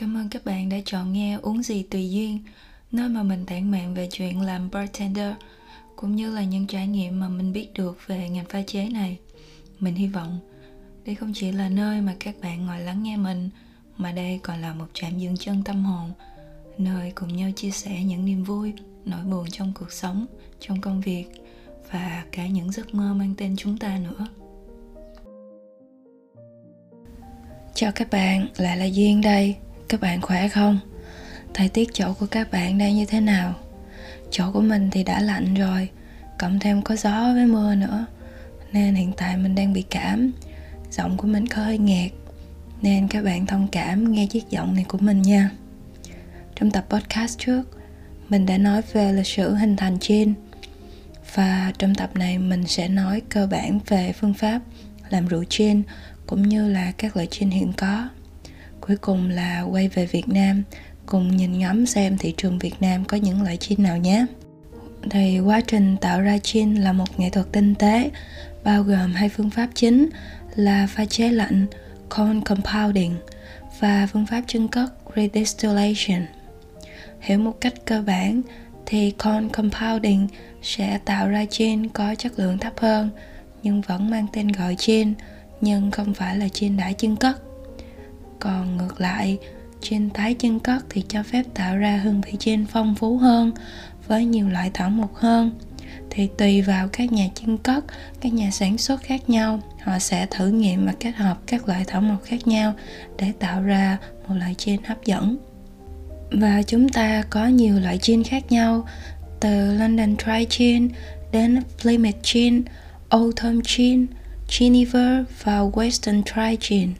Cảm ơn các bạn đã chọn nghe Uống gì tùy duyên, nơi mà mình tản mạn về chuyện làm bartender, cũng như là những trải nghiệm mà mình biết được về ngành pha chế này. Mình hy vọng đây không chỉ là nơi mà các bạn ngồi lắng nghe mình, mà đây còn là một trạm dừng chân tâm hồn, nơi cùng nhau chia sẻ những niềm vui, nỗi buồn trong cuộc sống, trong công việc và cả những giấc mơ mang tên chúng ta nữa. Chào các bạn, lại là Duyên đây các bạn khỏe không? Thời tiết chỗ của các bạn đang như thế nào? Chỗ của mình thì đã lạnh rồi, cộng thêm có gió với mưa nữa, nên hiện tại mình đang bị cảm. Giọng của mình có hơi nghẹt, nên các bạn thông cảm nghe chiếc giọng này của mình nha. Trong tập podcast trước, mình đã nói về lịch sử hình thành gin và trong tập này mình sẽ nói cơ bản về phương pháp làm rượu gin cũng như là các loại gin hiện có cuối cùng là quay về Việt Nam, cùng nhìn ngắm xem thị trường Việt Nam có những loại chin nào nhé. Thì quá trình tạo ra chin là một nghệ thuật tinh tế, bao gồm hai phương pháp chính là pha chế lạnh cold compounding, và phương pháp chân cất, redistillation. Hiểu một cách cơ bản thì cold compounding sẽ tạo ra gin có chất lượng thấp hơn, nhưng vẫn mang tên gọi gin nhưng không phải là gin đã chân cất còn ngược lại trên tái chân cất thì cho phép tạo ra hương vị trên phong phú hơn với nhiều loại thảo mộc hơn. Thì tùy vào các nhà chân cất các nhà sản xuất khác nhau họ sẽ thử nghiệm và kết hợp các loại thảo mộc khác nhau để tạo ra một loại trên hấp dẫn. Và chúng ta có nhiều loại gin khác nhau từ London Dry Gin đến Plymouth Gin, Oldham Gin, Geneva và Western Dry Gin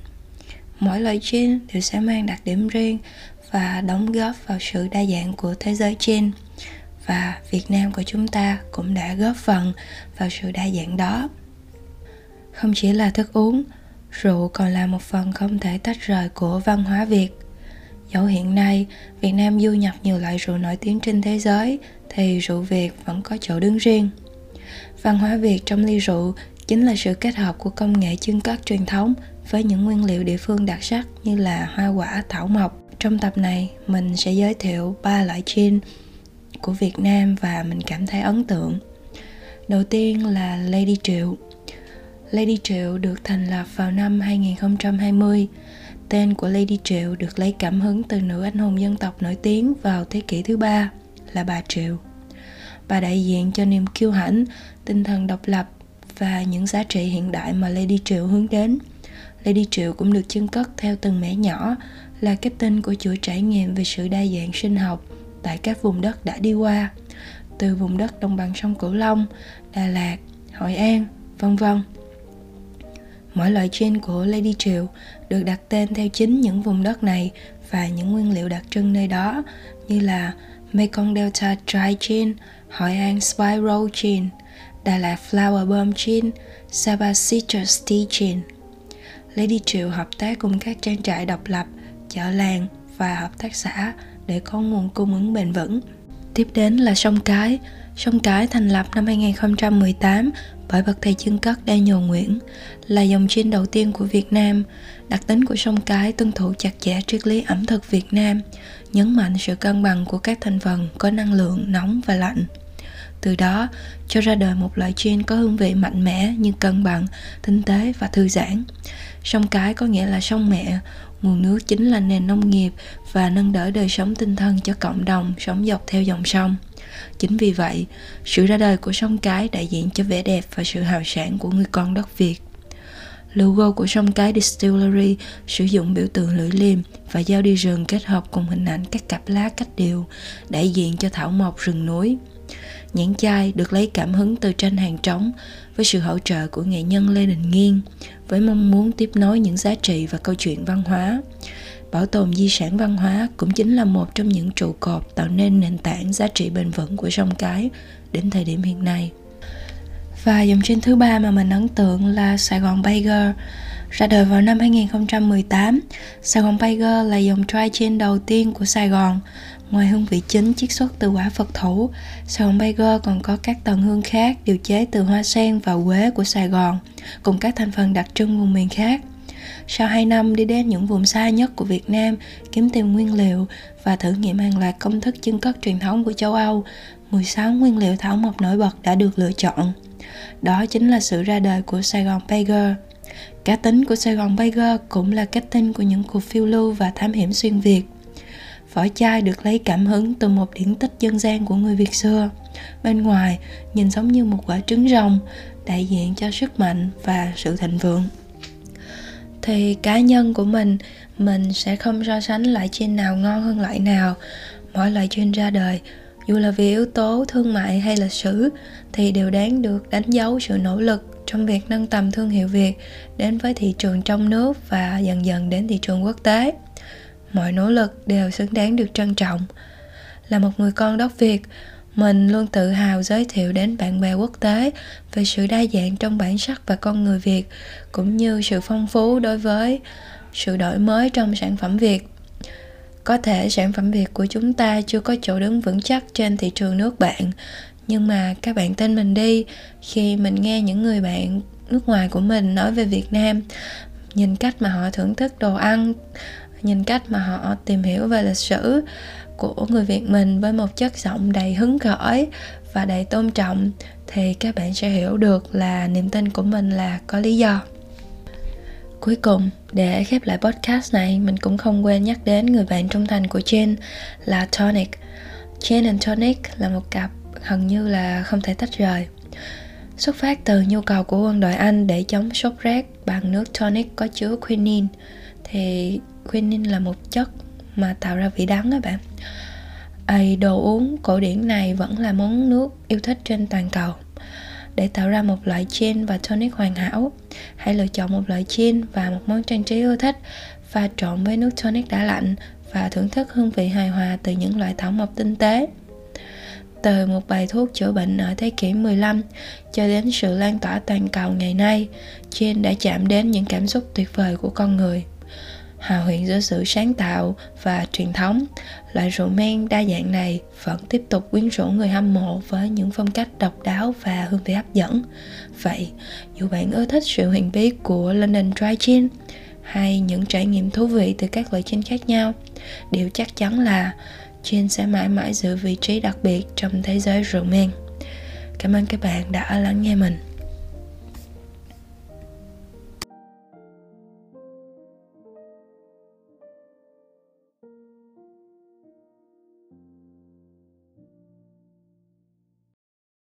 mỗi loại gin đều sẽ mang đặc điểm riêng và đóng góp vào sự đa dạng của thế giới gin và Việt Nam của chúng ta cũng đã góp phần vào sự đa dạng đó. Không chỉ là thức uống, rượu còn là một phần không thể tách rời của văn hóa Việt. Dẫu hiện nay Việt Nam du nhập nhiều loại rượu nổi tiếng trên thế giới thì rượu Việt vẫn có chỗ đứng riêng. Văn hóa Việt trong ly rượu chính là sự kết hợp của công nghệ chưng cất truyền thống với những nguyên liệu địa phương đặc sắc như là hoa quả, thảo mộc. Trong tập này, mình sẽ giới thiệu ba loại gin của Việt Nam và mình cảm thấy ấn tượng. Đầu tiên là Lady Triệu. Lady Triệu được thành lập vào năm 2020. Tên của Lady Triệu được lấy cảm hứng từ nữ anh hùng dân tộc nổi tiếng vào thế kỷ thứ ba là bà Triệu. Bà đại diện cho niềm kiêu hãnh, tinh thần độc lập và những giá trị hiện đại mà Lady Triệu hướng đến – Lady Triệu cũng được chân cất theo từng mẻ nhỏ là cái của chuỗi trải nghiệm về sự đa dạng sinh học tại các vùng đất đã đi qua từ vùng đất đồng bằng sông Cửu Long, Đà Lạt, Hội An, vân vân. Mỗi loại gen của Lady Triệu được đặt tên theo chính những vùng đất này và những nguyên liệu đặc trưng nơi đó như là Mekong Delta Dry Gene, Hội An Spiral Gene, Đà Lạt Flower Bomb Gin, Saba Citrus Tea Gin. Lady Triệu hợp tác cùng các trang trại độc lập, chợ làng và hợp tác xã để có nguồn cung ứng bền vững. Tiếp đến là sông Cái. Sông Cái thành lập năm 2018 bởi bậc thầy chân cất Daniel Nguyễn, là dòng gin đầu tiên của Việt Nam. Đặc tính của sông Cái tuân thủ chặt chẽ triết lý ẩm thực Việt Nam, nhấn mạnh sự cân bằng của các thành phần có năng lượng nóng và lạnh. Từ đó, cho ra đời một loại gin có hương vị mạnh mẽ nhưng cân bằng, tinh tế và thư giãn. Sông cái có nghĩa là sông mẹ, nguồn nước chính là nền nông nghiệp và nâng đỡ đời sống tinh thần cho cộng đồng sống dọc theo dòng sông. Chính vì vậy, sự ra đời của sông cái đại diện cho vẻ đẹp và sự hào sản của người con đất Việt. Logo của sông cái Distillery sử dụng biểu tượng lưỡi liềm và dao đi rừng kết hợp cùng hình ảnh các cặp lá cách đều, đại diện cho thảo mộc rừng núi. Nhãn chai được lấy cảm hứng từ tranh hàng trống với sự hỗ trợ của nghệ nhân Lê Đình Nghiên với mong muốn tiếp nối những giá trị và câu chuyện văn hóa. Bảo tồn di sản văn hóa cũng chính là một trong những trụ cột tạo nên nền tảng giá trị bền vững của sông Cái đến thời điểm hiện nay. Và dòng trên thứ ba mà mình ấn tượng là Sài Gòn Bager. Ra đời vào năm 2018, Sài Gòn Bager là dòng dry trên đầu tiên của Sài Gòn Ngoài hương vị chính chiết xuất từ quả Phật thủ, Sài Gòn còn có các tầng hương khác điều chế từ hoa sen và quế của Sài Gòn, cùng các thành phần đặc trưng vùng miền khác. sau 2 năm đi đến những vùng xa nhất của Việt Nam kiếm tìm nguyên liệu và thử nghiệm hàng loạt công thức chân cất truyền thống của châu Âu, 16 nguyên liệu thảo mộc nổi bật đã được lựa chọn. Đó chính là sự ra đời của Sài Gòn Bagel. Cá tính của Sài Gòn Bagel cũng là cách tin của những cuộc phiêu lưu và thám hiểm xuyên Việt. Vỏ chai được lấy cảm hứng từ một điển tích dân gian của người Việt xưa. Bên ngoài, nhìn giống như một quả trứng rồng, đại diện cho sức mạnh và sự thịnh vượng. Thì cá nhân của mình, mình sẽ không so sánh loại trên nào ngon hơn loại nào. Mỗi loại trên ra đời, dù là vì yếu tố thương mại hay lịch sử, thì đều đáng được đánh dấu sự nỗ lực trong việc nâng tầm thương hiệu Việt đến với thị trường trong nước và dần dần đến thị trường quốc tế mọi nỗ lực đều xứng đáng được trân trọng. Là một người con đất việt, mình luôn tự hào giới thiệu đến bạn bè quốc tế về sự đa dạng trong bản sắc và con người việt, cũng như sự phong phú đối với sự đổi mới trong sản phẩm việt. Có thể sản phẩm việt của chúng ta chưa có chỗ đứng vững chắc trên thị trường nước bạn, nhưng mà các bạn tin mình đi, khi mình nghe những người bạn nước ngoài của mình nói về việt nam, nhìn cách mà họ thưởng thức đồ ăn nhìn cách mà họ tìm hiểu về lịch sử của người Việt mình với một chất giọng đầy hứng khởi và đầy tôn trọng thì các bạn sẽ hiểu được là niềm tin của mình là có lý do. Cuối cùng, để khép lại podcast này, mình cũng không quên nhắc đến người bạn trung thành của Jen là Tonic. Jen and Tonic là một cặp gần như là không thể tách rời. Xuất phát từ nhu cầu của quân đội Anh để chống sốt rét bằng nước tonic có chứa quinine thì quinine là một chất mà tạo ra vị đắng các bạn. À, đồ uống cổ điển này vẫn là món nước yêu thích trên toàn cầu. Để tạo ra một loại gin và tonic hoàn hảo hãy lựa chọn một loại gin và một món trang trí yêu thích pha trộn với nước tonic đã lạnh và thưởng thức hương vị hài hòa từ những loại thảo mộc tinh tế. Từ một bài thuốc chữa bệnh ở thế kỷ 15 cho đến sự lan tỏa toàn cầu ngày nay, gin đã chạm đến những cảm xúc tuyệt vời của con người hòa quyện giữa sự sáng tạo và truyền thống. Loại rượu men đa dạng này vẫn tiếp tục quyến rũ người hâm mộ với những phong cách độc đáo và hương vị hấp dẫn. Vậy, dù bạn ưa thích sự huyền bí của London Dry Gin hay những trải nghiệm thú vị từ các loại gin khác nhau, điều chắc chắn là gin sẽ mãi mãi giữ vị trí đặc biệt trong thế giới rượu men. Cảm ơn các bạn đã lắng nghe mình.